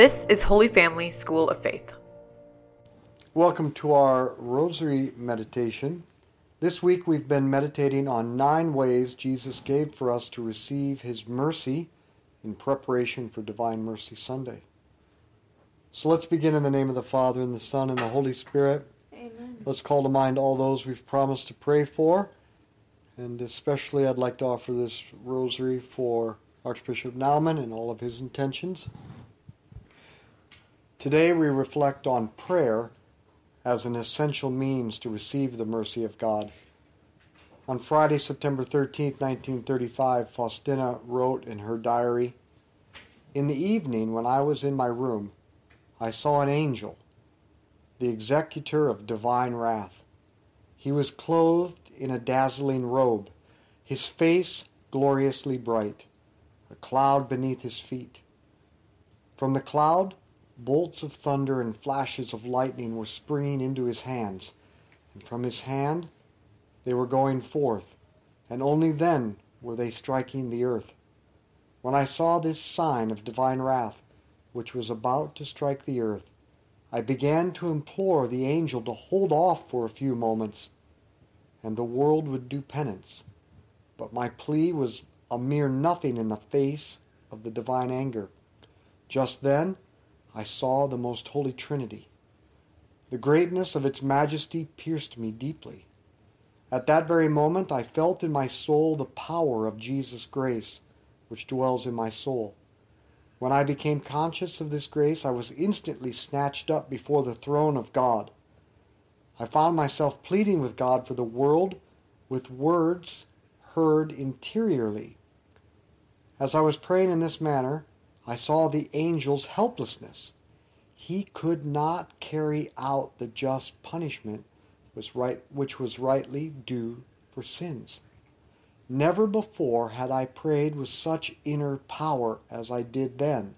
This is Holy Family School of Faith. Welcome to our Rosary Meditation. This week we've been meditating on nine ways Jesus gave for us to receive His mercy in preparation for Divine Mercy Sunday. So let's begin in the name of the Father, and the Son, and the Holy Spirit. Amen. Let's call to mind all those we've promised to pray for. And especially, I'd like to offer this rosary for Archbishop Naumann and all of his intentions. Today, we reflect on prayer as an essential means to receive the mercy of God. On Friday, September 13, 1935, Faustina wrote in her diary In the evening, when I was in my room, I saw an angel, the executor of divine wrath. He was clothed in a dazzling robe, his face gloriously bright, a cloud beneath his feet. From the cloud, bolts of thunder and flashes of lightning were springing into his hands, and from his hand they were going forth, and only then were they striking the earth. When I saw this sign of divine wrath, which was about to strike the earth, I began to implore the angel to hold off for a few moments, and the world would do penance. But my plea was a mere nothing in the face of the divine anger. Just then, I saw the most holy Trinity. The greatness of its majesty pierced me deeply. At that very moment, I felt in my soul the power of Jesus' grace, which dwells in my soul. When I became conscious of this grace, I was instantly snatched up before the throne of God. I found myself pleading with God for the world with words heard interiorly. As I was praying in this manner, I saw the angel's helplessness. He could not carry out the just punishment which was rightly due for sins. Never before had I prayed with such inner power as I did then.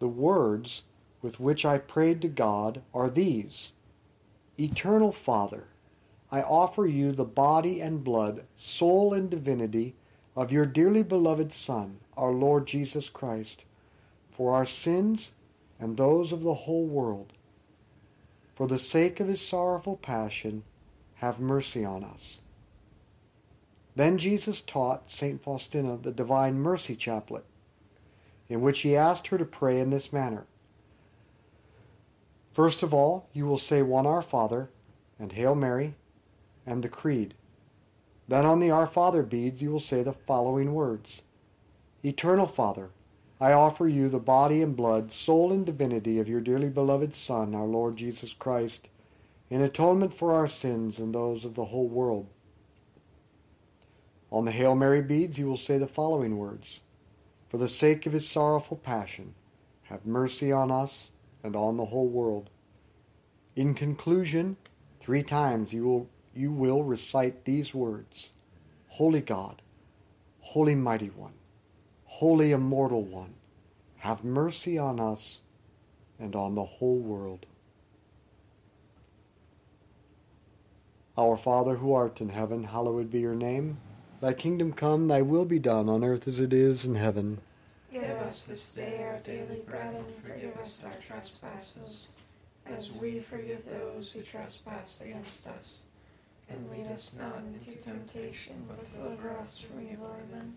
The words with which I prayed to God are these Eternal Father, I offer you the body and blood, soul and divinity of your dearly beloved Son, our Lord Jesus Christ, for our sins and those of the whole world. For the sake of his sorrowful passion, have mercy on us. Then Jesus taught St. Faustina the Divine Mercy Chaplet, in which he asked her to pray in this manner. First of all, you will say one Our Father, and Hail Mary, and the Creed. Then on the Our Father beads you will say the following words Eternal Father, I offer you the body and blood, soul and divinity of your dearly beloved Son, our Lord Jesus Christ, in atonement for our sins and those of the whole world. On the Hail Mary beads you will say the following words For the sake of his sorrowful passion, have mercy on us and on the whole world. In conclusion, three times you will, you will recite these words Holy God, Holy Mighty One, Holy Immortal One, have mercy on us and on the whole world. Our Father who art in heaven, hallowed be your name. Thy kingdom come, thy will be done on earth as it is in heaven. Give us this day our daily bread and forgive us our trespasses, as we forgive those who trespass against us. And lead us not into temptation, but deliver us from evil. Amen.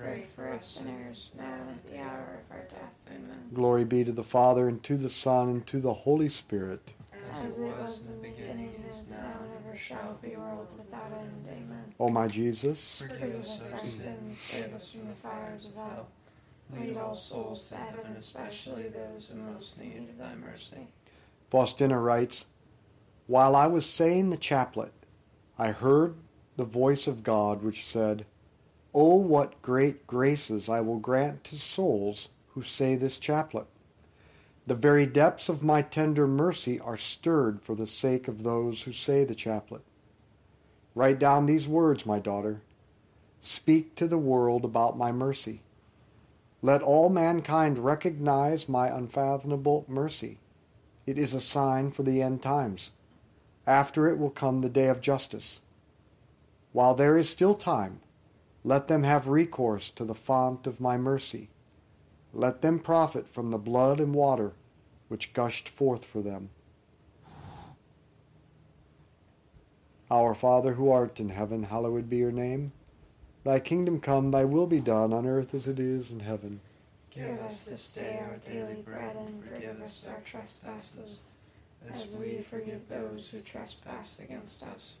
pray for us sinners now and at the hour of our death. Amen. Glory be to the Father, and to the Son, and to the Holy Spirit. As it was in the beginning, is now, and ever shall be, world without end. Amen. O my Jesus, Forgive us our sins, save us from the fires of hell. Lead all souls to heaven, especially those in most need of thy mercy. Faustina writes While I was saying the chaplet, I heard the voice of God which said, Oh, what great graces I will grant to souls who say this chaplet. The very depths of my tender mercy are stirred for the sake of those who say the chaplet. Write down these words, my daughter. Speak to the world about my mercy. Let all mankind recognize my unfathomable mercy. It is a sign for the end times. After it will come the day of justice. While there is still time, let them have recourse to the font of my mercy. Let them profit from the blood and water which gushed forth for them. Our Father who art in heaven, hallowed be your name. Thy kingdom come, thy will be done on earth as it is in heaven. Give us this day our daily bread, and forgive us our trespasses, as we forgive those who trespass against us.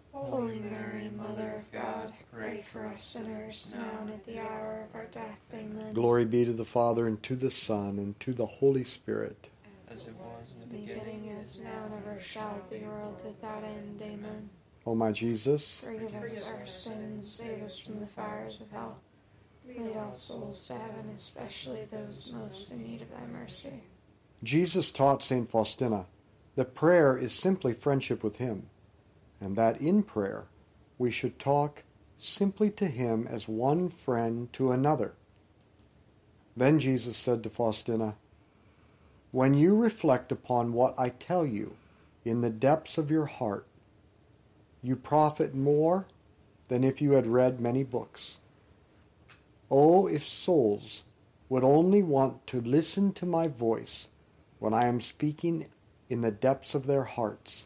Holy Mary, Mother of God, pray for us sinners now and at the hour of our death. Amen. Glory be to the Father, and to the Son, and to the Holy Spirit. as it was in the beginning, is now, and ever shall be, world without end. Amen. O my Jesus, Forgive us our sins, save us from the fires of hell. Lead all souls to heaven, especially those most in need of thy mercy. Jesus taught St. Faustina that prayer is simply friendship with Him, and that in prayer we should talk simply to Him as one friend to another. Then Jesus said to Faustina, When you reflect upon what I tell you in the depths of your heart, you profit more than if you had read many books. Oh, if souls would only want to listen to my voice when I am speaking in the depths of their hearts,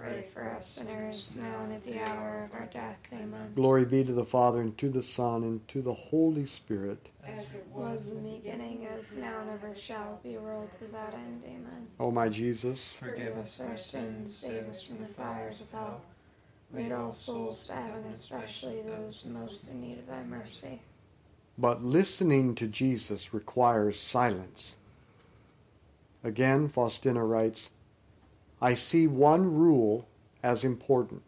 pray for us sinners, now and at the hour of our death. Amen. Glory be to the Father, and to the Son, and to the Holy Spirit. As it was in the beginning, as now and ever shall be, world without end. Amen. O my Jesus, Forgive us our sins, save us from the fires of hell. Lead all souls to heaven, especially those most in need of thy mercy. but listening to Jesus requires silence. Again, Faustina writes, I see one rule as important,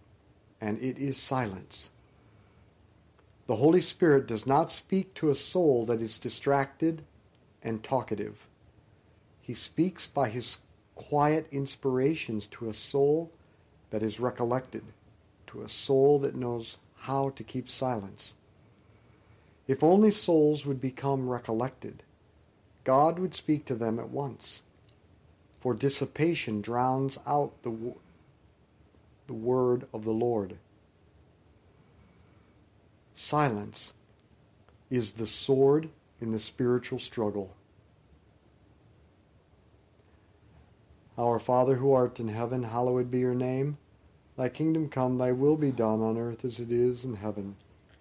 and it is silence. The Holy Spirit does not speak to a soul that is distracted and talkative. He speaks by his quiet inspirations to a soul that is recollected, to a soul that knows how to keep silence. If only souls would become recollected, God would speak to them at once. For dissipation drowns out the, the word of the Lord. Silence is the sword in the spiritual struggle. Our Father who art in heaven, hallowed be your name. Thy kingdom come, thy will be done on earth as it is in heaven.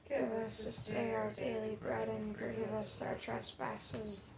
Give us this day our daily bread, and forgive us our trespasses,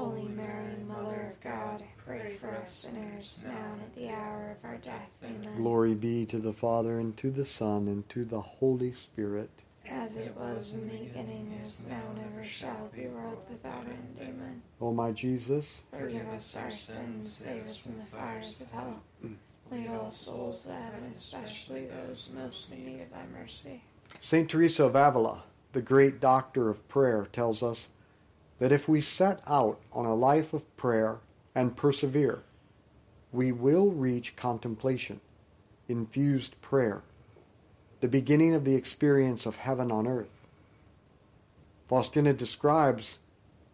Holy Mary, Mother of God, pray for us sinners now and at the hour of our death. Amen. Glory be to the Father, and to the Son, and to the Holy Spirit. As it was in the beginning, is now, and ever shall be, world without end. Amen. O my Jesus, Forgive us our sins, save us from the fires of hell. Mm. Lead all souls to heaven, especially those most in need of thy mercy. St. Teresa of Avila, the great doctor of prayer, tells us that if we set out on a life of prayer and persevere, we will reach contemplation, infused prayer, the beginning of the experience of heaven on earth. Faustina describes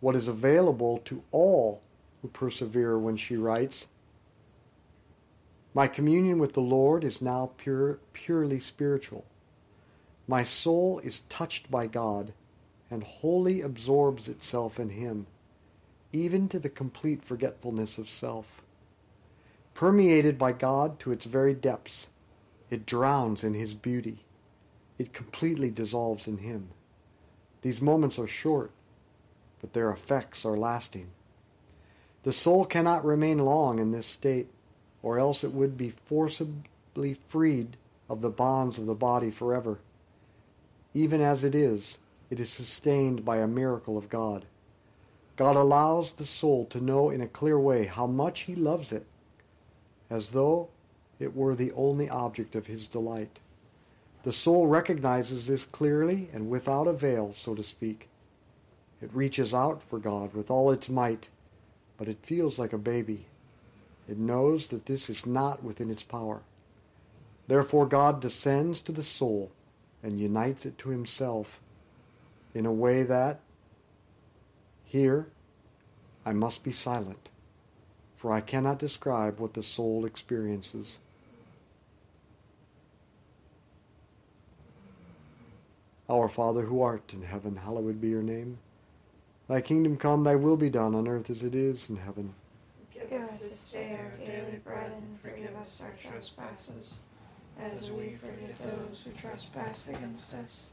what is available to all who persevere when she writes, My communion with the Lord is now pure, purely spiritual. My soul is touched by God and wholly absorbs itself in Him, even to the complete forgetfulness of self. Permeated by God to its very depths, it drowns in His beauty. It completely dissolves in Him. These moments are short, but their effects are lasting. The soul cannot remain long in this state, or else it would be forcibly freed of the bonds of the body forever. Even as it is, it is sustained by a miracle of God. God allows the soul to know in a clear way how much He loves it, as though it were the only object of His delight. The soul recognizes this clearly and without a veil, so to speak. It reaches out for God with all its might, but it feels like a baby. It knows that this is not within its power. Therefore, God descends to the soul and unites it to Himself in a way that, here, I must be silent, for I cannot describe what the soul experiences. Our Father who art in heaven, hallowed be your name. Thy kingdom come, thy will be done on earth as it is in heaven. Give us this day our daily bread, and forgive us our trespasses, as we forgive those who trespass against us.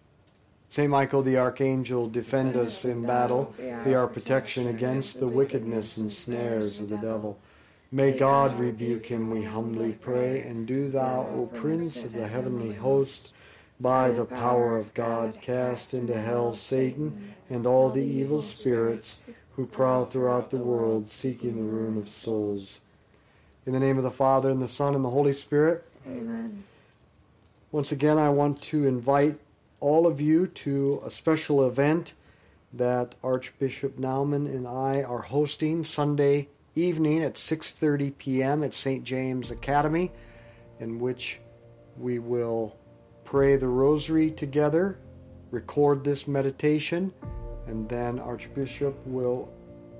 Saint Michael the Archangel, defend us in battle, be our protection against the wickedness and snares of the devil. May God rebuke him, we humbly pray, and do thou, O Prince of the heavenly host, by the power of God, cast into hell Satan and all the evil spirits who prowl throughout the world seeking the ruin of souls. In the name of the Father, and the Son, and the Holy Spirit, Amen. once again, I want to invite all of you to a special event that Archbishop Naumann and I are hosting Sunday evening at 6:30 p.m. at St. James Academy in which we will pray the rosary together, record this meditation, and then Archbishop will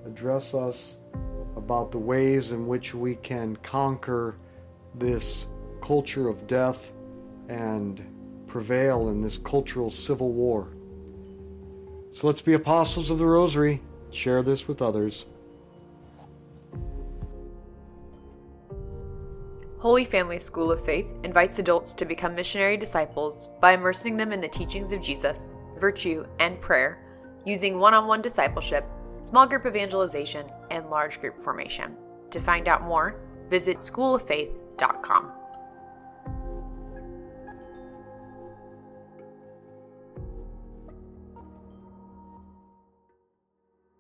address us about the ways in which we can conquer this culture of death and prevail in this cultural civil war. So let's be apostles of the rosary. Share this with others. Holy Family School of Faith invites adults to become missionary disciples by immersing them in the teachings of Jesus, virtue, and prayer, using one on one discipleship, small group evangelization, and large group formation. To find out more, visit schooloffaith.com.